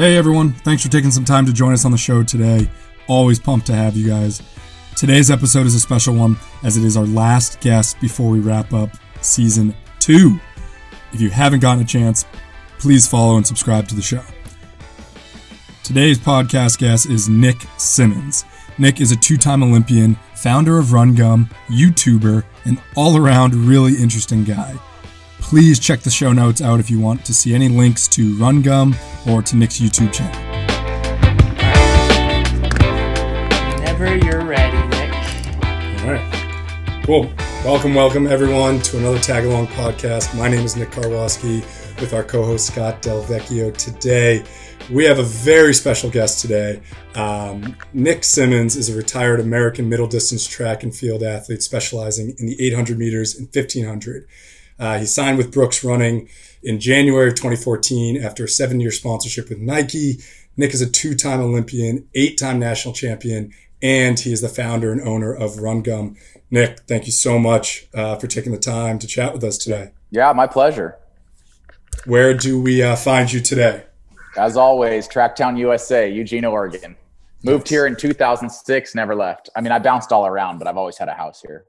Hey everyone, thanks for taking some time to join us on the show today. Always pumped to have you guys. Today's episode is a special one as it is our last guest before we wrap up season two. If you haven't gotten a chance, please follow and subscribe to the show. Today's podcast guest is Nick Symmonds. Nick is a two time Olympian, founder of Run Gum, YouTuber, and all around really interesting guy. Please check the show notes out if you want to see any links to Run Gum or to Nick's YouTube channel. Whenever you're ready, Nick. All right. Cool. Welcome, welcome everyone to another Tag Along podcast. My name is Nick Karwoski with our co host Scott Delvecchio. Today, we have a very special guest today. Um, Nick Symmonds is a retired American middle distance track and field athlete specializing in the 800 meters and 1500. Uh, he signed with Brooks Running in January of 2014 after a seven year sponsorship with Nike. Nick is a two time Olympian, eight time national champion, and he is the founder and owner of Run Gum. Nick, thank you so much uh, for taking the time to chat with us today. Yeah, my pleasure. Where do we uh, find you today? As always, Tracktown USA, Eugene, Oregon. Moved here in 2006, never left. I mean, I bounced all around, but I've always had a house here.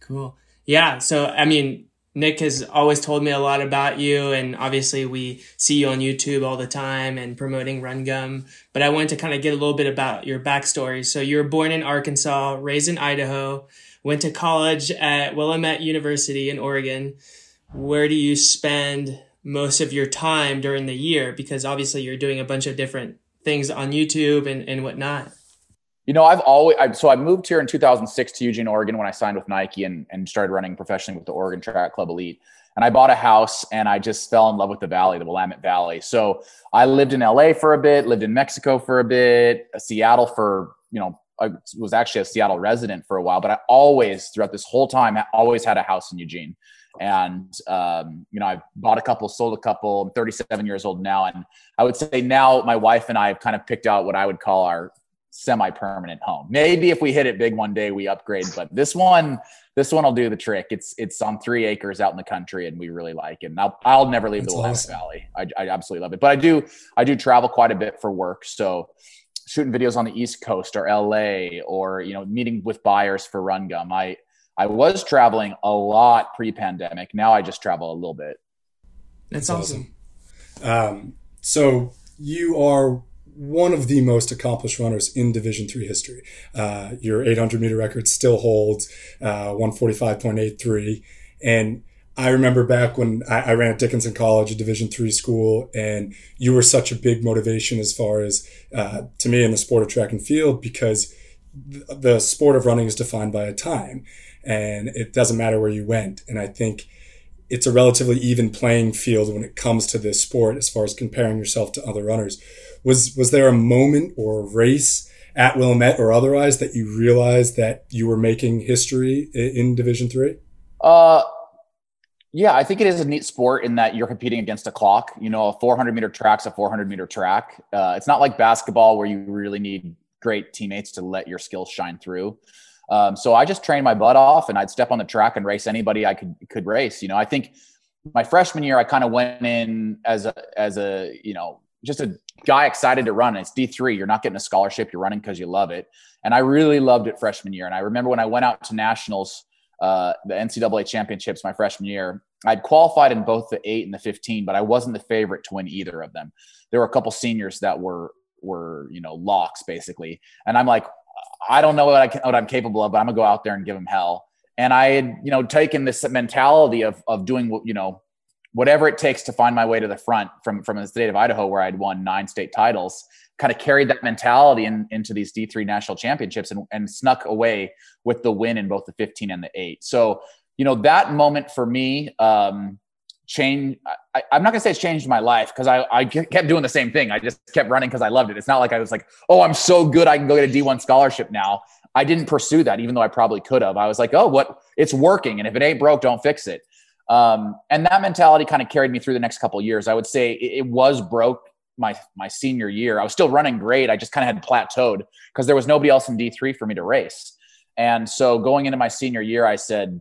Cool. Yeah. So, I mean, Nick has always told me a lot about you, and obviously we see you on YouTube all the time and promoting Run Gum. But I wanted to kind of get a little bit about your backstory. So you were born in Arkansas, raised in Idaho, went to college at Willamette University in Oregon. Where do you spend most of your time during the year? Because obviously you're doing a bunch of different things on YouTube and, and whatnot. You know, I've always I, so I moved here in 2006 to Eugene, Oregon, when I signed with Nike and and started running professionally with the Oregon Track Club Elite. And I bought a house and I just fell in love with the valley, the Willamette Valley. So I lived in LA for a bit, lived in Mexico for a bit, Seattle for you know I was actually a Seattle resident for a while, but I always throughout this whole time I always had a house in Eugene. And um, you know, I bought a couple, sold a couple. I'm 37 years old now, and I would say now my wife and I have kind of picked out what I would call our semi-permanent home. Maybe if we hit it big one day, we upgrade. But this one, this one will do the trick. It's it's on three acres out in the country, and we really like it. And I'll, I'll never leave That's the Willamette awesome. Valley. I, I absolutely love it. But I do I do travel quite a bit for work. So shooting videos on the East Coast or LA, or you know meeting with buyers for Run Gum. I I was traveling a lot pre-pandemic. Now I just travel a little bit. That's, That's awesome. awesome. Um, so you are one of the most accomplished runners in Division three history. Uh, your 800 meter record still holds uh, 145.83, and I remember back when I, I, ran at Dickinson College, a Division three school, and you were such a big motivation as far as uh, to me in the sport of track and field because the sport of running is defined by a time, and it doesn't matter where you went. And I think it's a relatively even playing field when it comes to this sport as far as comparing yourself to other runners was was there a moment or race at Willamette or otherwise that you realized that you were making history in Division Three? Uh, yeah, I think it is a neat sport in that you're competing against a clock. You know, a 400 meter track's a 400 meter track. Uh, it's not like basketball where you really need great teammates to let your skills shine through. Um, so I just trained my butt off, and I'd step on the track and race anybody I could could race. You know, I think my freshman year I kind of went in as a as a you know just a guy excited to run. It's D3. You're not getting a scholarship. You're running because you love it. And I really loved it freshman year. And I remember when I went out to nationals, uh, the NCAA championships my freshman year, I'd qualified in both the eight and the 15, but I wasn't the favorite to win either of them. There were a couple seniors that were, were, you know, locks basically. And I'm like, I don't know what, I I'm capable of, but I'm gonna go out there and give them hell. And I had, you know, taken this mentality of, of doing what, you know, whatever it takes to find my way to the front from from the state of Idaho where I'd won nine state titles kind of carried that mentality in, into these D3 national championships and, and snuck away with the win in both the 15 and the 8 so you know that moment for me um change I, am not gonna say it's changed my life because I, I kept doing the same thing i just kept running because i loved it it's not like i was like oh i'm so good i can go get a d1 scholarship now i didn't pursue that even though i probably could have i was like oh what it's working and if it ain't broke don't fix it um, and that mentality kind of carried me through the next couple years. I would say it, it, was broke my my senior year. I was still running great. I just kind of had plateaued because there was nobody else in D3 for me to race. And so going into my senior year, I said,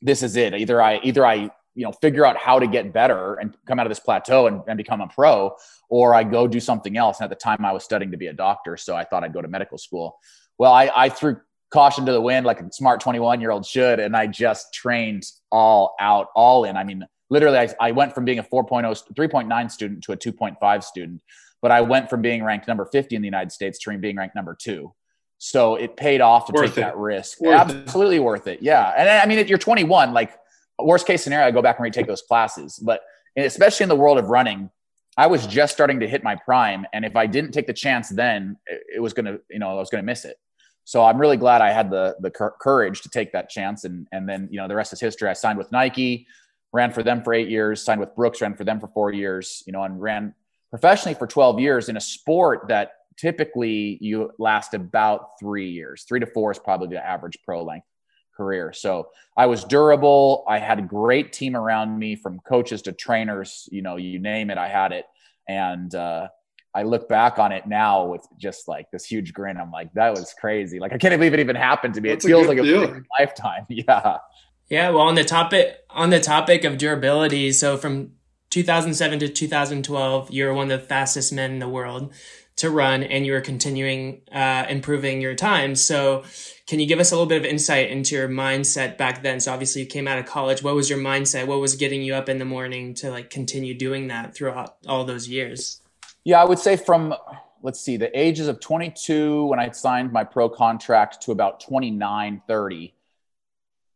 "This is it. Either I either I you know figure out how to get better and come out of this plateau and, and become a pro or i go do something else. And at the time i was studying to be a doctor so i thought i'd go to medical school. Well i, I threw caution to the wind like a smart 21 year old should and i just trained all out all in. I mean literally I, I went from being a 4.0 3.9 student to a 2.5 student but i went from being ranked number 50 in the united states to being ranked number two. So it paid off to worth take it. that risk. Worth absolutely it. worth it. Yeah. And i mean if you're 21 like worst case scenario, I go back and retake those classes. But especially in the world of running, I was just starting to hit my prime, and if I didn't take the chance then, it was gonna, you know, I was gonna miss it. So I'm really glad I had the the courage to take that chance, and and then you know the rest is history. I signed with Nike, ran for them for eight years, signed with Brooks, ran for them for four years, you know, and ran professionally for 12 years in a sport that typically you last about three years. Three to four is probably the average pro length career. So I was durable. I had a great team around me from coaches to trainers, you know, you name it, I had it. And uh, I look back on it now with just like this huge grin. I'm like, that was crazy. Like I can't believe it even happened to me. That's it feels like a lifetime. Yeah. Yeah. Well, on the topic on the topic of durability, so from 2007 to 2012, you're one of the fastest men in the world to run, and you are continuing uh, improving your time. So can you give us a little bit of insight into your mindset back then? So obviously you came out of college. What was your mindset? What was getting you up in the morning to like continue doing that throughout all those years? Yeah, I would say from let's see, the ages of 22 when I signed my pro contract to about 29, 30.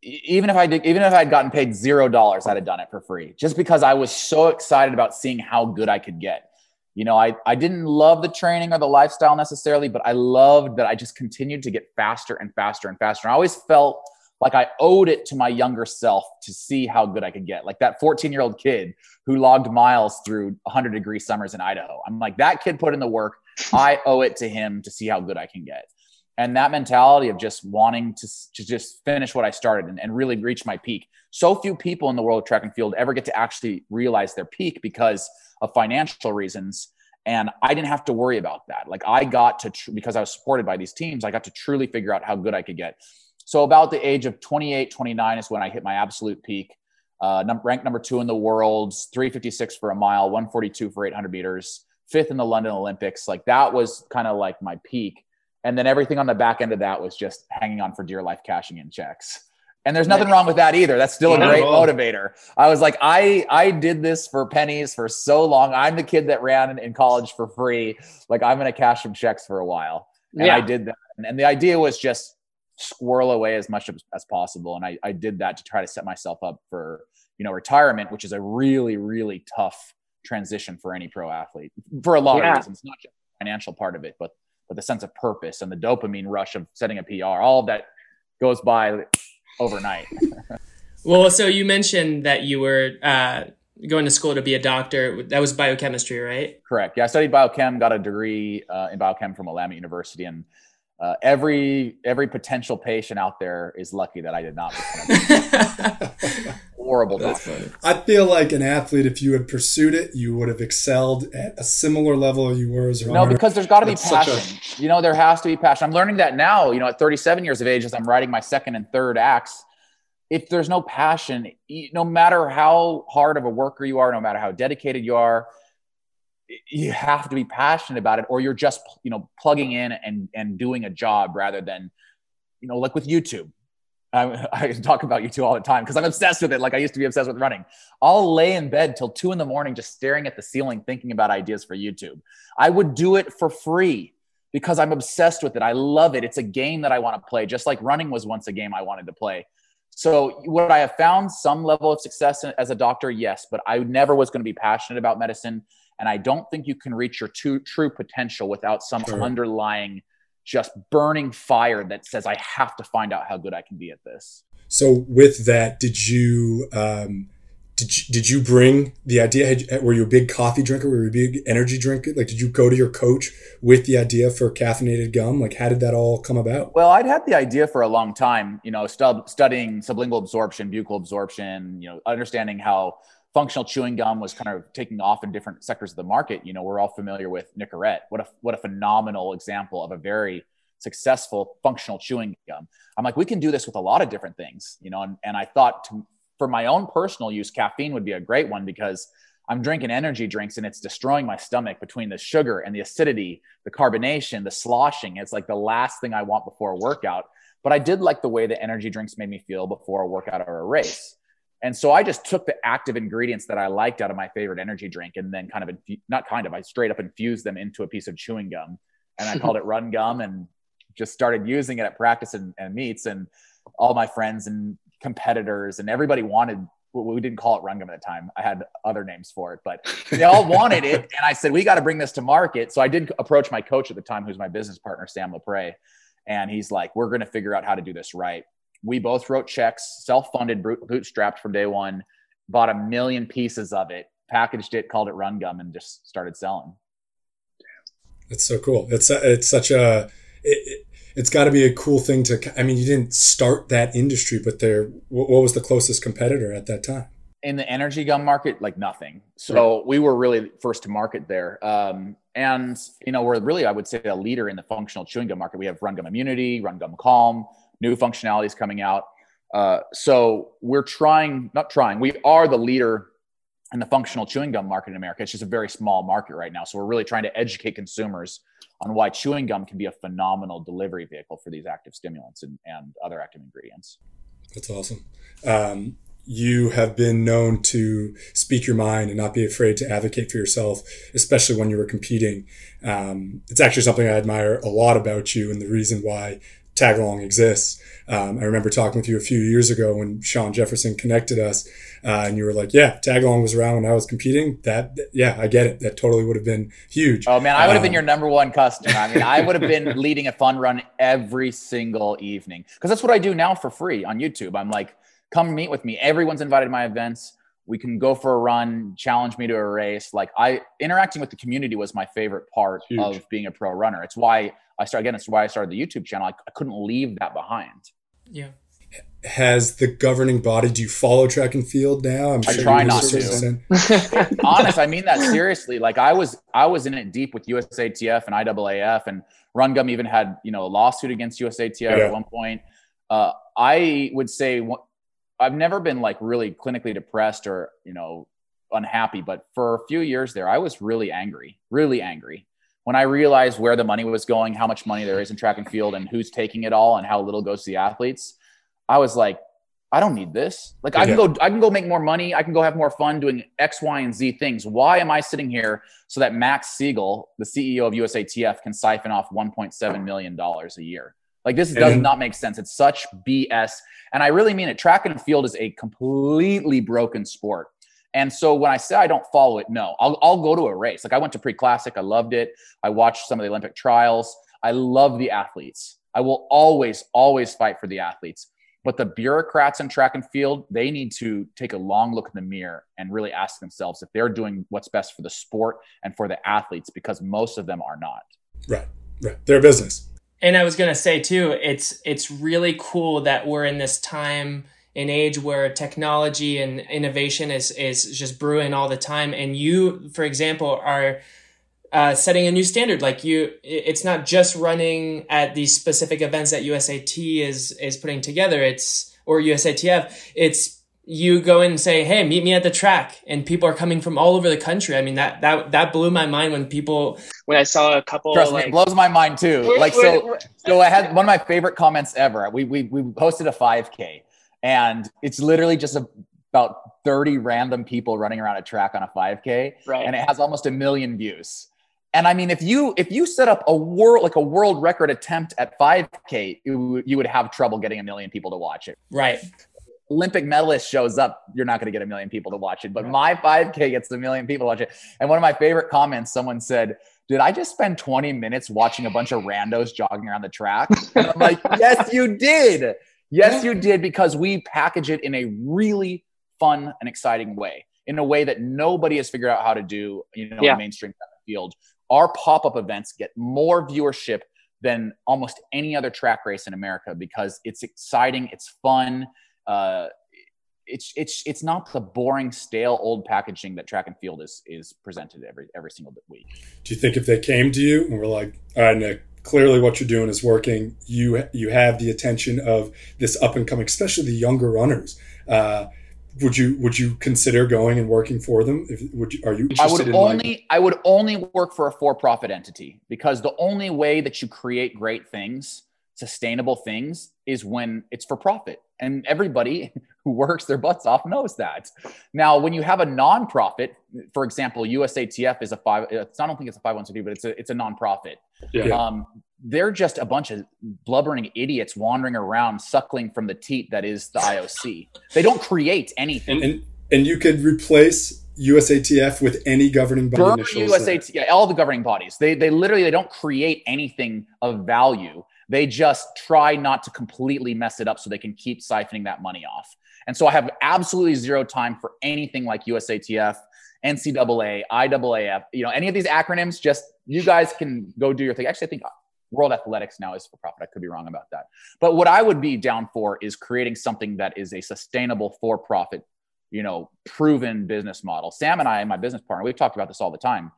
Even if I did, even if I had gotten paid zero dollars, I'd have done it for free, just because I was so excited about seeing how good I could get you know, I, I didn't love the training or the lifestyle necessarily, but I loved that I just continued to get faster and faster and faster. I always felt like I owed it to my younger self to see how good I could get. Like that 14 year old kid who logged miles through 100 degree summers in Idaho. I'm like, that kid put in the work. I owe it to him to see how good I can get. And that mentality of just wanting to, to just finish what I started and, and really reach my peak. So few people in the world of track and field ever get to actually realize their peak because of financial reasons. And i didn't have to worry about that. Like i got to tr- because i was supported by these teams i got to truly figure out how good i could get. So about the age of 28 29 is when i hit my absolute peak. Uh, num- ranked number two in the world 356 for a mile 142 for 800 meters fifth in the london olympics. Like that was kind of like my peak and then everything on the back end of that was just hanging on for dear life cashing in checks and there's nothing wrong with that either. That's still a great motivator. I was like, I I did this for pennies for so long. I'm the kid that ran in college for free. Like I'm going to cash some checks for a while, and yeah. I did that. And the idea was just squirrel away as much as, as possible. And I, I did that to try to set myself up for you know retirement, which is a really really tough transition for any pro athlete for a lot yeah. of reasons, not just the financial part of it, but but the sense of purpose and the dopamine rush of setting a PR. All of that goes by overnight. well, so you mentioned that you were uh, going to school to be a doctor. That was biochemistry, right? Correct. Yeah, I studied biochem, got a degree uh, in biochem from Willamette University, and uh, every every potential patient out there is lucky that I did not. Horrible. doctor. I feel like an athlete, if you had pursued it, you would have excelled at a similar level you were as a No, because there's got to be passion. A... You know, there has to be passion. I'm learning that now. You know, at 37 years of age, as I'm writing my second and third acts. If there's no passion, no matter how hard of a worker you are, no matter how dedicated you are, you have to be passionate about it or you're just you know plugging in and and doing a job rather than you know like with youtube I, I talk about YouTube all the time because I'm obsessed with it. Like I used to be obsessed with running. I'll lay in bed till two in the morning just staring at the ceiling, thinking about ideas for YouTube. I would do it for free because I'm obsessed with it. I love it. It's a game that I want to play, just like running was once a game I wanted to play. So, would I have found some level of success as a doctor? Yes, but I never was going to be passionate about medicine. And I don't think you can reach your true, true potential without some sure. underlying, just burning fire that says, I have to find out how good I can be at this. So, with that, did you, um, did you, did you bring the idea? Were you a big coffee drinker? Were you a big energy drinker? Like, did you go to your coach with the idea for caffeinated gum? Like, how did that all come about? Well, I'd had the idea for a long time, you know, stub, studying sublingual absorption, buccal absorption, you know, understanding how functional chewing gum was kind of taking off in different sectors of the market. You know, we're all familiar with Nicorette. What a what a phenomenal example of a very successful functional chewing gum. I'm like, we can do this with a lot of different things, you know, and, and I thought to, for my own personal use, caffeine would be a great one because I'm drinking energy drinks and it's destroying my stomach between the sugar and the acidity, the carbonation, the sloshing. It's like the last thing I want before a workout. But I did like the way the energy drinks made me feel before a workout or a race. And so I just took the active ingredients that I liked out of my favorite energy drink and then kind of, infu- not kind of, I straight up infused them into a piece of chewing gum. And I called it Run Gum and just started using it at practice and, and meets. And all my friends and competitors and everybody wanted we didn't call it run gum at the time. I had other names for it, but they all wanted it. And I said, we got to bring this to market. So I did approach my coach at the time, who's my business partner, Sam Lapray. And he's like, we're going to figure out how to do this right. We both wrote checks, self funded, bootstrapped from day one, bought a million pieces of it, packaged it, called it run gum, and just started selling. It's so cool. It's, it's such a, it, it's got to be a cool thing to. I mean, you didn't start that industry, but there. What was the closest competitor at that time? In the energy gum market, like nothing. So right. we were really first to market there. Um, and you know, we're really, I would say, a leader in the functional chewing gum market. We have Run Gum Immunity, Run Gum Calm, new functionalities coming out. Uh, so we're trying, not trying, we are the leader in the functional chewing gum market in America. It's just a very small market right now. So we're really trying to educate consumers on why chewing gum can be a phenomenal delivery vehicle for these active stimulants and, and other active ingredients. That's awesome. Um, you have been known to speak your mind and not be afraid to advocate for yourself, especially when you were competing. Um, it's actually something I admire a lot about you and the reason why Tagalong exists. Um, I remember talking with you a few years ago when Sean Jefferson connected us, uh, and you were like, "Yeah, Tagalong was around when I was competing. That, yeah, I get it. That totally would have been huge." Oh man, I would have been um, your number one customer. I mean, I would have been leading a fun run every single evening because that's what I do now for free on YouTube. I'm like, "Come meet with me." Everyone's invited to my events we can go for a run challenge me to a race. Like i interacting with the community was my favorite part Huge. of being a pro runner. It's why i started again it's why i started the youtube channel. I, I, couldn't leave that behind. Yeah. Has the governing body do you follow track and field now? I'm sure i try not to. honest i mean that seriously. Like i was i was in it deep with usatf and iaaf and run gum even had you know a lawsuit against usatf yeah. at one point. Uh, i would say I've never been like really clinically depressed or, you know, unhappy, but for a few years there, I was really angry, really angry. When I realized where the money was going, how much money there is in track and field, and who's taking it all, and how little goes to the athletes, I was like, I don't need this. Like I can go, I can go make more money. I can go have more fun doing X, Y, and Z things. Why am I sitting here so that Max Siegel, the CEO of USATF, can siphon off 1.7 million dollars a year? Like this does not make sense. It's such BS. And I really mean it. Track and field is a completely broken sport. And so when I say I don't follow it, no, I'll, I'll go to a race. Like I went to pre classic, I loved it. I watched some of the Olympic trials. I love the athletes. I will always, always fight for the athletes. But the bureaucrats in track and field, they need to take a long look in the mirror and really ask themselves if they're doing what's best for the sport and for the athletes, because most of them are not. Right, right. Their business and I was gonna say too, it's it's really cool that we're in this time and age where technology and innovation is is just brewing all the time. And you, for example, are uh, setting a new standard. Like you, it's not just running at these specific events that USAT is is putting together. It's or USATF. It's you go in and say, "Hey, meet me at the track," and people are coming from all over the country. I mean, that that that blew my mind when people when I saw a couple. Trust like, me, it blows my mind too. like so, so I had one of my favorite comments ever. We we we hosted a 5K, and it's literally just a, about 30 random people running around a track on a 5K, right? And it has almost a million views. And I mean, if you if you set up a world like a world record attempt at 5K, you, you would have trouble getting a million people to watch it. Right. Olympic medalist shows up, you're not going to get a million people to watch it. But my 5K gets a million people to watch it. And one of my favorite comments, someone said, Did I just spend 20 minutes watching a bunch of randos jogging around the track? And I'm like, Yes, you did. Yes, you did, because we package it in a really fun and exciting way, in a way that nobody has figured out how to do, you know, yeah. in mainstream field. Our pop-up events get more viewership than almost any other track race in America because it's exciting, it's fun, uh, it's it's it's not the boring, stale, old packaging that track and field is is presented every every single week. Do you think if they came to you and were like, "All right, Nick, clearly what you're doing is working. You you have the attention of this up and coming, especially the younger runners. Uh, would you would you consider going and working for them? If would you, are you? I would only like- I would only work for a for profit entity because the only way that you create great things, sustainable things, is when it's for profit, and everybody who works their butts off knows that. Now, when you have a nonprofit, for example, USATF is a five. It's I don't think it's a five one c, but it's a it's a nonprofit. Yeah. Um, they're just a bunch of blubbering idiots wandering around suckling from the teat that is the IOC. They don't create anything. And, and, and you could replace USATF with any governing body. USATF, yeah, all the governing bodies. They they literally they don't create anything of value. They just try not to completely mess it up so they can keep siphoning that money off. And so I have absolutely zero time for anything like USATF, NCAA, IAAF, you know, any of these acronyms. Just you guys can go do your thing. Actually, I think World Athletics now is for profit. I could be wrong about that. But what I would be down for is creating something that is a sustainable for profit, you know, proven business model. Sam and I, my business partner, we've talked about this all the time.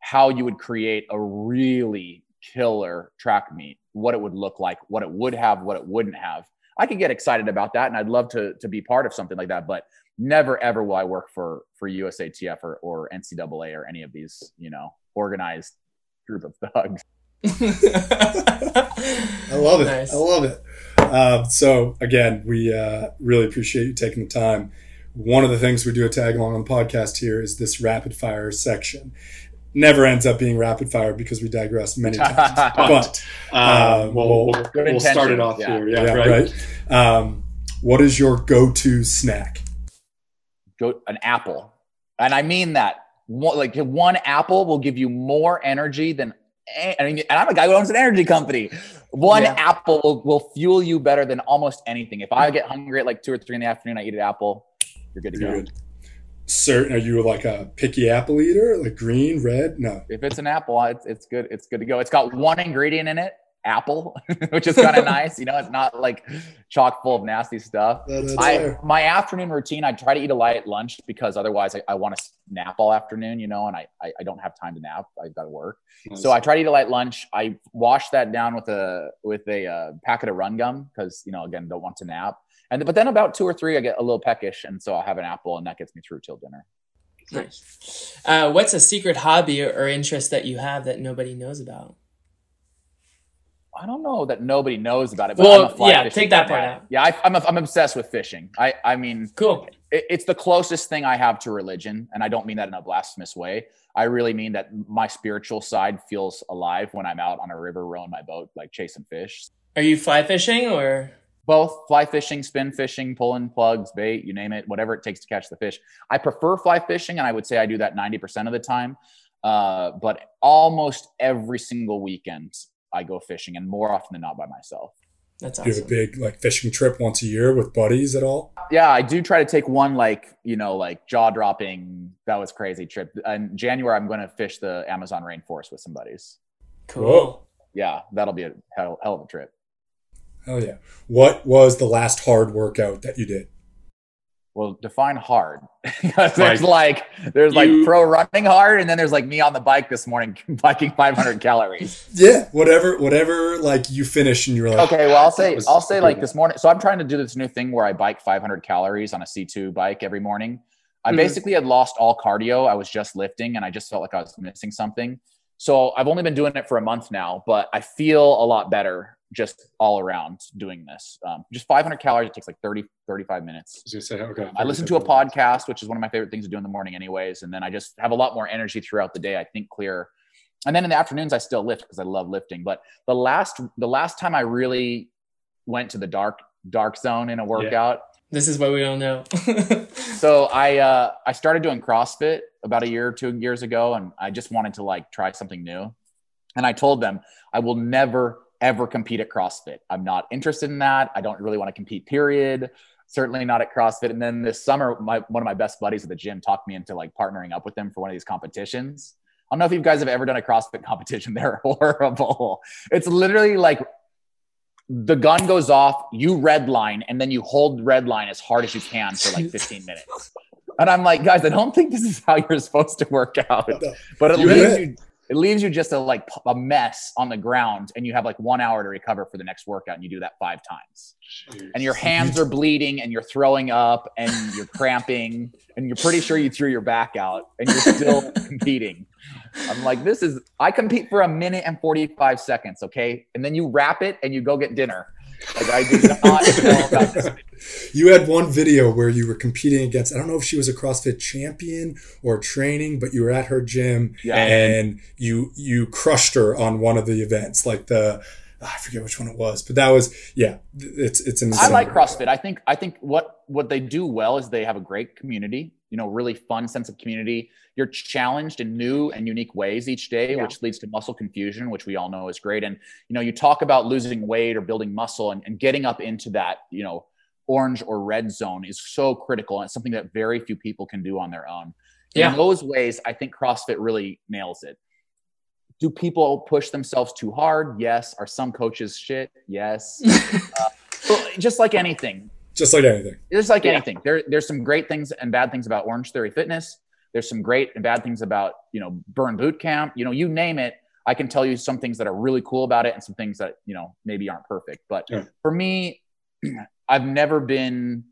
How you would create a really killer track meet, what it would look like, what it would have, what it wouldn't have. I could get excited about that and I'd love to to be part of something like that, but never ever will I work for for USATF or, or NCAA or any of these, you know, organized group of thugs. I love it. Nice. I love it. Uh, so again, we uh, really appreciate you taking the time. One of the things we do a tag along on the podcast here is this rapid fire section. Never ends up being rapid fire because we digress many times. but uh, uh we'll, we'll, we'll start it off yeah. here. Yeah, yeah right. right. Um, what is your go-to snack? Go an apple, and I mean that. One, like one apple will give you more energy than I mean, and I'm a guy who owns an energy company. One yeah. apple will, will, fuel you better than almost anything. If I get hungry at like two or three in the afternoon, I eat an apple. You're good to go. Certain? Are you like a picky apple eater, like green, red? No. If it's an apple, it's, it's good. It's good to go. It's got one ingredient in it, apple, which is kind of nice. You know, it's not like chock full of nasty stuff. I, my afternoon routine, I try to eat a light lunch because otherwise I, I want to nap all afternoon, you know, and I, I, I don't have time to nap. I've got to work. Nice. So I try to eat a light lunch. I wash that down with a, with a uh, packet of run gum because, you know, again, don't want to nap. And, but then about two or three, I get a little peckish. And so I'll have an apple and that gets me through till dinner. Nice. Uh, what's a secret hobby or interest that you have that nobody knows about? I don't know that nobody knows about it. But well, yeah, take that part out. Yeah, I, am I'm, I'm obsessed with fishing. I I mean, cool. It, it's the closest thing I have to religion, and I don't mean that in a blasphemous way. I really mean that my spiritual side feels alive when I'm out on a river rowing my boat, like chasing fish. Are you fly fishing or? Both fly fishing, spin fishing, pulling plugs, bait, you name it, whatever it takes to catch the fish. I prefer fly fishing, and I would say I do that 90% of the time. Uh, but almost every single weekend, I go fishing, and more often than not by myself. That's awesome. Do you have a big like fishing trip once a year with buddies at all? Yeah, I do try to take one like you know like jaw dropping. That was crazy trip. In January, I'm going to fish the Amazon rainforest with some buddies. Cool. Whoa. Yeah, that'll be a hell, hell of a trip. Hell yeah! What was the last hard workout that you did? well define hard there's like, there's you, like pro running hard and then there's like me on the bike this morning biking 500 calories yeah whatever whatever like you finish and you're like okay well i'll say i'll say like this morning so i'm trying to do this new thing where i bike 500 calories on a c2 bike every morning i mm-hmm. basically had lost all cardio i was just lifting and i just felt like i was missing something so i've only been doing it for a month now but i feel a lot better just all around doing this. Um, just 500 calories. It takes like 30, 35 minutes. I, say, okay, um, I listen to a podcast, which is one of my favorite things to do in the morning anyways. And then I just have a lot more energy throughout the day. I think clear. And then in the afternoons, I still lift because I love lifting. But the last, the last time I really went to the dark, dark zone in a workout. Yeah. This is what we all know. so I, uh, I started doing CrossFit about a year or two years ago. And I just wanted to like try something new. And I told them I will never ever compete at CrossFit. I'm not interested in that. I don't really want to compete, period. Certainly not at CrossFit. And then this summer, my, one of my best buddies at the gym talked me into like partnering up with them for one of these competitions. I don't know if you guys have ever done a CrossFit competition. They're horrible. It's literally like the gun goes off, you red line, and then you hold red line as hard as you can for like 15 minutes. And I'm like, guys, I don't think this is how you're supposed to work out. But at least you It leaves you just a like a mess on the ground, and you have like one hour to recover for the next workout, and you do that five times. Jeez. And your hands are bleeding, and you're throwing up, and you're cramping, and you're pretty sure you threw your back out, and you're still competing. I'm like, this is. I compete for a minute and 45 seconds, okay, and then you wrap it, and you go get dinner. Like I did not know about this. You had one video where you were competing against, I don't know if she was a CrossFit champion or training, but you were at her gym yeah. and you you crushed her on one of the events, like the I forget which one it was, but that was yeah. It's it's an. I like CrossFit. I think I think what what they do well is they have a great community. You know, really fun sense of community. You're challenged in new and unique ways each day, yeah. which leads to muscle confusion, which we all know is great. And you know, you talk about losing weight or building muscle and, and getting up into that you know orange or red zone is so critical and it's something that very few people can do on their own. Yeah. In those ways, I think CrossFit really nails it. Do people push themselves too hard? Yes. Are some coaches shit? Yes. uh, just like anything. Just like anything. Just like yeah. anything. There, there's some great things and bad things about Orange Theory Fitness. There's some great and bad things about, you know, Burn Boot Camp. You know, you name it. I can tell you some things that are really cool about it and some things that, you know, maybe aren't perfect. But yeah. for me, I've never been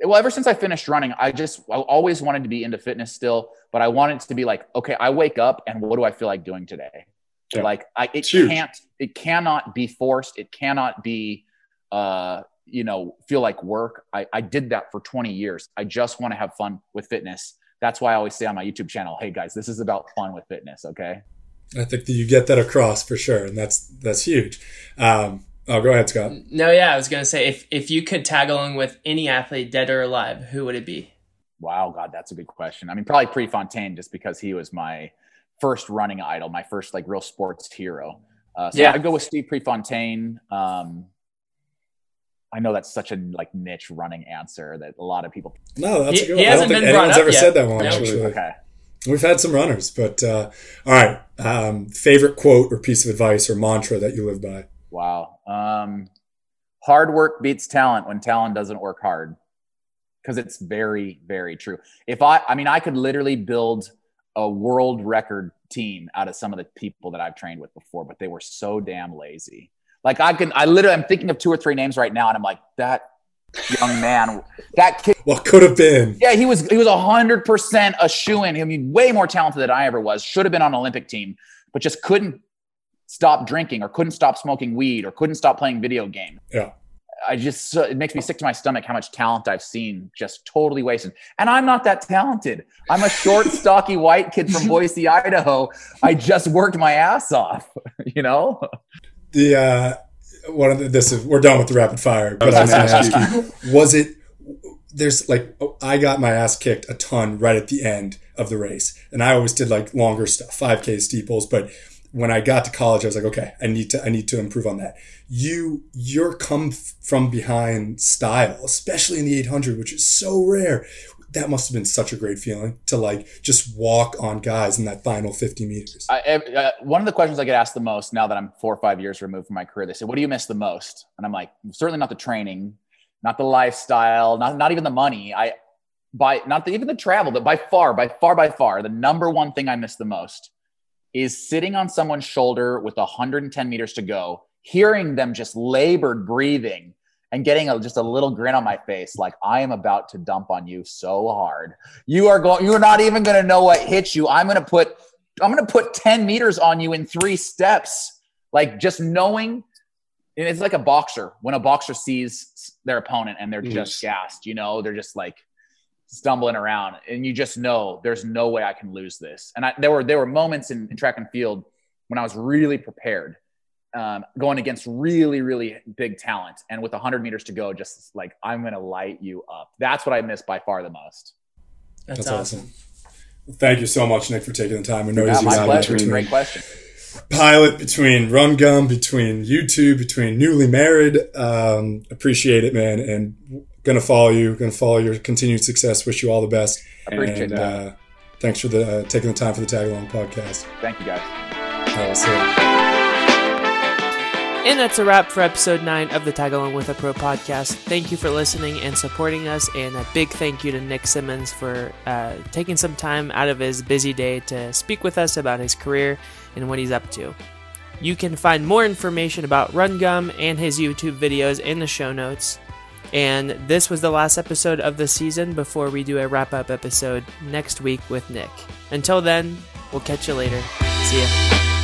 well ever since I finished running. I just I always wanted to be into fitness still, but I wanted to be like, okay, I wake up and what do I feel like doing today? Yeah. Like I it can't it cannot be forced. It cannot be uh you know feel like work. I, I did that for 20 years. I just want to have fun with fitness. That's why I always say on my YouTube channel, hey guys, this is about fun with fitness. Okay. I think that you get that across for sure, and that's that's huge. Um, Oh, go ahead, Scott. No, yeah, I was gonna say if if you could tag along with any athlete, dead or alive, who would it be? Wow, God, that's a good question. I mean, probably Prefontaine, just because he was my first running idol, my first like real sports hero. Uh, so yeah. I'd go with Steve Prefontaine. Um, I know that's such a like niche running answer that a lot of people. No, that's he, a good one. I don't think anyone's ever yet. said that one. Actually, okay. We've had some runners, but uh, all right. Um, favorite quote or piece of advice or mantra that you live by? Wow. Um, hard work beats talent when talent doesn't work hard. Because it's very, very true. If I, I mean, I could literally build a world record team out of some of the people that I've trained with before, but they were so damn lazy. Like I can, I literally, I'm thinking of two or three names right now, and I'm like, that young man, that kid. What could have been? Yeah, he was, he was a hundred percent a shoe in. I mean, way more talented than I ever was. Should have been on Olympic team, but just couldn't stop drinking or couldn't stop smoking weed or couldn't stop playing video game. Yeah. I just it makes me sick to my stomach how much talent I've seen just totally wasted. And I'm not that talented. I'm a short, stocky white kid from Boise, Idaho. I just worked my ass off, you know. The uh, one of the, this is we're done with the rapid fire, but I was going to ask you: Was it? There's like I got my ass kicked a ton right at the end of the race, and I always did like longer stuff, 5K steeples, but when I got to college, I was like, okay, I need to, I need to improve on that. You, your come from behind style, especially in the 800, which is so rare. That must have been such a great feeling to like just walk on guys in that final 50 meters. I, uh, one of the questions I get asked the most now that I'm four or five years removed from my career, they say, what do you miss the most? And I'm like, certainly not the training, not the lifestyle, not, not even the money. I, by not the, even the travel, but by far, by far, by far, the number one thing I miss the most is sitting on someone's shoulder with 110 meters to go, hearing them just labored breathing and getting a, just a little grin on my face like i am about to dump on you so hard. You are going you're not even going to know what hit you. I'm going to put i'm going to put 10 meters on you in three steps. Like just knowing it's like a boxer. When a boxer sees their opponent and they're just gassed you know they're just like stumbling around and you just know there's no way I can lose this. And I, there were there were moments in, in, track and field when I was really prepared, um, going against really really big talent, and with 100 meters to go, just like I'm gonna light you up. That's what I miss by far the most. That's, That's awesome. awesome. Thank you so much, Nick, for taking the time. I know yeah, my pleasure. Great question. Pilot between Run Gum, between YouTube, between newly married. Um, appreciate it, man. And going to follow you, going to follow your continued success. Wish you all the best. Appreciate and, that. Uh, thanks for the uh, taking the time for the tag along podcast. Thank you, guys. And that's a wrap for episode 9 of the Tag Along with a Pro podcast. Thank you for listening and supporting us, and a big thank you to Nick Symmonds for uh, taking some time out of his busy day to speak with us about his career and what he's up to. You can find more information about Run Gum and his YouTube videos in the show notes. And this was the last episode of the season before we do a wrap up episode next week with Nick. Until then, we'll catch you later. See ya.